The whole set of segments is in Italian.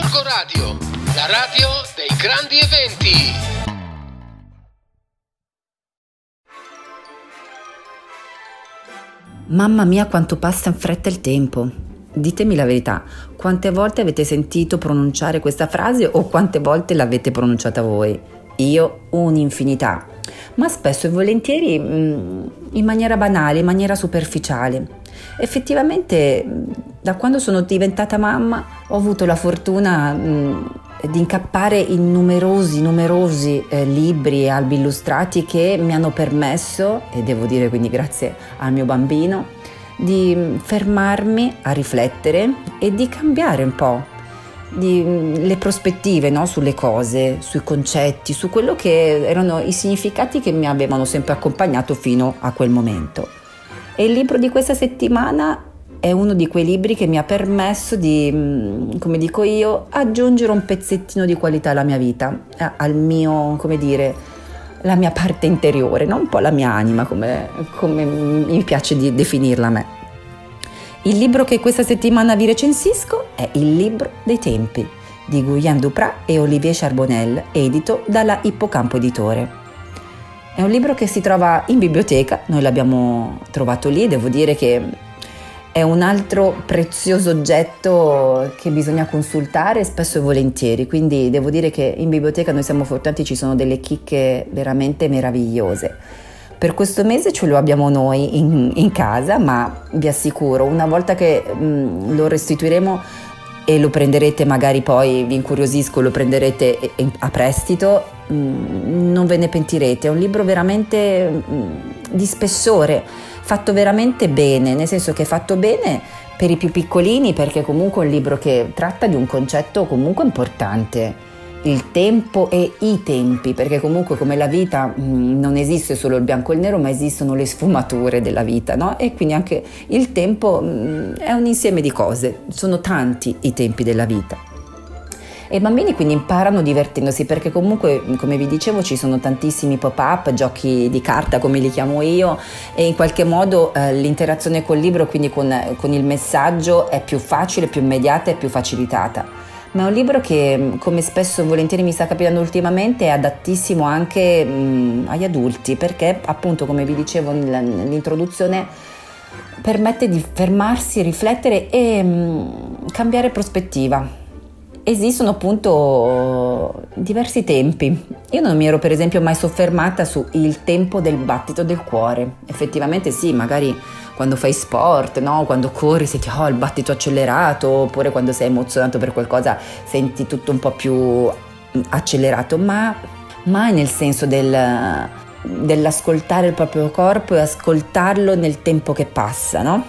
Gorgo Radio, la radio dei grandi eventi. Mamma mia quanto passa in fretta il tempo. Ditemi la verità, quante volte avete sentito pronunciare questa frase o quante volte l'avete pronunciata voi? Io un'infinità, ma spesso e volentieri mm, in maniera banale, in maniera superficiale. Effettivamente da quando sono diventata mamma ho avuto la fortuna mh, di incappare in numerosi, numerosi eh, libri e albi illustrati che mi hanno permesso, e devo dire quindi grazie al mio bambino, di fermarmi a riflettere e di cambiare un po' di, le prospettive no? sulle cose, sui concetti, su quello che erano i significati che mi avevano sempre accompagnato fino a quel momento. E il libro di questa settimana è uno di quei libri che mi ha permesso di, mm, come dico io, aggiungere un pezzettino di qualità alla mia vita, al mio, come dire, la mia parte interiore, non un po' la mia anima, come, come mi piace di definirla a me. Il libro che questa settimana vi recensisco è Il libro dei tempi di Guyen Duprat e Olivier Charbonnel, edito dalla Ippocampo Editore. È un libro che si trova in biblioteca, noi l'abbiamo trovato lì, devo dire che è un altro prezioso oggetto che bisogna consultare spesso e volentieri, quindi devo dire che in biblioteca noi siamo fortunati, ci sono delle chicche veramente meravigliose. Per questo mese ce lo abbiamo noi in, in casa, ma vi assicuro, una volta che mh, mm, lo restituiremo e lo prenderete magari poi, vi incuriosisco, lo prenderete a prestito, mm, non ve ne pentirete. È un libro veramente mm, di spessore, fatto veramente bene, nel senso che è fatto bene per i più piccolini perché comunque è un libro che tratta di un concetto comunque importante il tempo e i tempi, perché comunque come la vita mm, non esiste solo il bianco e il nero, ma esistono le sfumature della vita, no? E quindi anche il tempo mm, è un insieme di cose, sono tanti i tempi della vita. E i bambini quindi imparano divertendosi perché comunque, come vi dicevo, ci sono tantissimi pop-up, giochi di carta come li chiamo io e in qualche modo eh, l'interazione col libro, quindi con, con il messaggio, è più facile, più immediata e più facilitata ma è un libro che, come spesso e volentieri mi sta capitando ultimamente, è adattissimo anche mh, agli adulti, perché appunto, come vi dicevo nell'introduzione, permette di fermarsi, riflettere e mh, cambiare prospettiva. Esistono appunto diversi tempi. Io non mi ero per esempio mai soffermata sul tempo del battito del cuore. Effettivamente sì, magari quando fai sport, no? quando corri senti oh, il battito accelerato, oppure quando sei emozionato per qualcosa senti tutto un po' più mm, accelerato, ma mai nel senso del, dell'ascoltare il proprio corpo e ascoltarlo nel tempo che passa, no?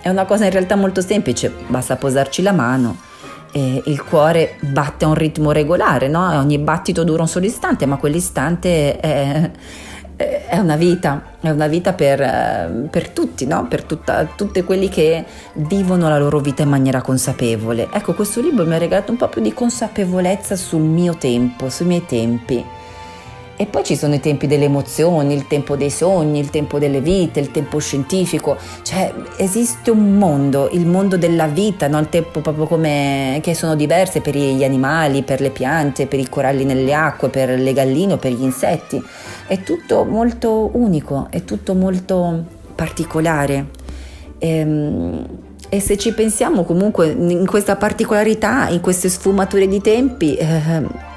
È una cosa in realtà molto semplice, basta posarci la mano e il cuore batte a un ritmo regolare, no? Ogni battito dura un solo istante, ma quell'istante è è una vita, è una vita per, eh, per tutti, no? per tutta, tutti quelli che vivono la loro vita in maniera consapevole. Ecco, questo libro mi ha regalato un po' più di consapevolezza sul mio tempo, sui miei tempi. E poi ci sono i tempi delle emozioni, il tempo dei sogni, il tempo delle vite, il tempo scientifico, cioè esiste un mondo, il mondo della vita, no? il tempo proprio come che sono diverse per gli animali, per le piante, per i coralli nelle acque, per le galline, per gli insetti. È tutto molto unico, è tutto molto particolare. Ehm, e se ci pensiamo comunque in questa particolarità, in queste sfumature di tempi, eh,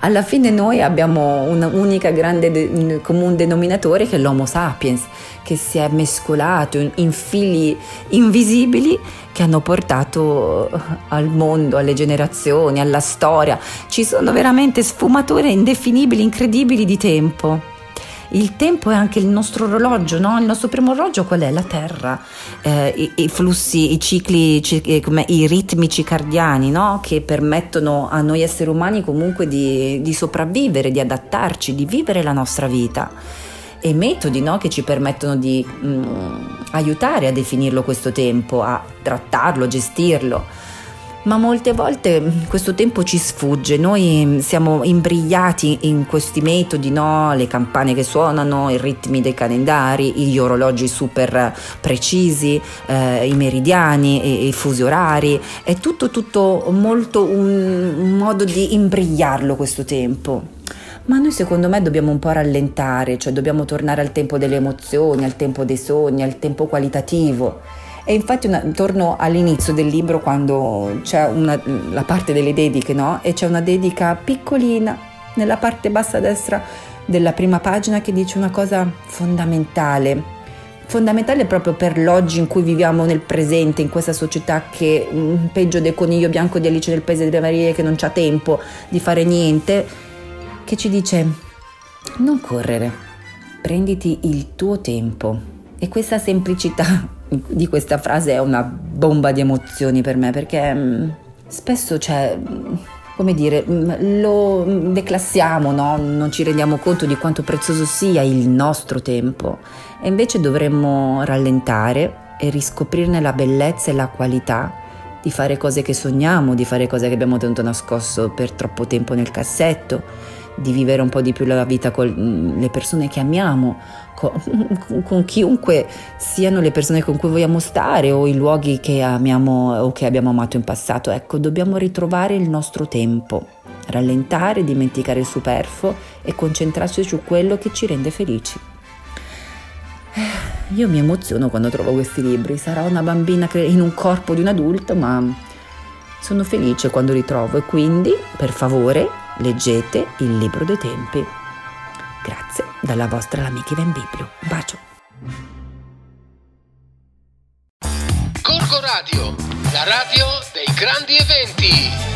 alla fine noi abbiamo un'unica grande de- comune denominatore che è l'Homo sapiens, che si è mescolato in fili invisibili che hanno portato al mondo, alle generazioni, alla storia. Ci sono veramente sfumature indefinibili, incredibili di tempo il tempo è anche il nostro orologio, no? il nostro primo orologio qual è? La Terra, eh, i, i, flussi, i cicli, eh, come, i ritmi circadiani no? che permettono a noi esseri umani comunque di, di sopravvivere, di adattarci, di vivere la nostra vita e metodi no, che ci permettono di mh, mm, aiutare a definirlo questo tempo, a trattarlo, gestirlo. Ma molte volte mm, questo tempo ci sfugge, noi mm, siamo imbrigliati in questi metodi, no? le campane che suonano, i ritmi dei calendari, gli orologi super precisi, eh, i meridiani, i, i, fusi orari, è tutto, tutto molto un, modo di imbrigliarlo questo tempo. Ma noi secondo me dobbiamo un po' rallentare, cioè dobbiamo tornare al tempo delle emozioni, al tempo dei sogni, al tempo qualitativo e infatti una, torno all'inizio del libro quando c'è una, la parte delle dediche, no? E c'è una dedica piccolina nella parte bassa destra della prima pagina che dice una cosa fondamentale. Fondamentale proprio per l'oggi in cui viviamo nel presente, in questa società che mm, peggio del coniglio bianco di Alice del Paese delle Marie che non c'ha tempo di fare niente, che ci dice non correre, prenditi il tuo tempo. E questa semplicità di questa frase è una bomba di emozioni per me perché mm, spesso c'è come dire, mm, lo declassiamo, no? non ci rendiamo conto di quanto prezioso sia il nostro tempo e invece dovremmo rallentare e riscoprirne la bellezza e la qualità di fare cose che sogniamo, di fare cose che abbiamo tenuto nascosto per troppo tempo nel cassetto, di vivere un po' di più la vita con le persone che amiamo, con, con, chiunque siano le persone con cui vogliamo stare o i luoghi che amiamo o che abbiamo amato in passato. Ecco, dobbiamo ritrovare il nostro tempo, rallentare, dimenticare il superfluo e concentrarci su quello che ci rende felici. Eh, io mi emoziono quando trovo questi libri, sarò una bambina in un corpo di un adulto, ma sono felice quando li trovo e quindi, per favore, leggete il libro dei tempi. Grazie dalla vostra amica Ivan Biblio. Un bacio. Corco Radio, la radio dei grandi eventi.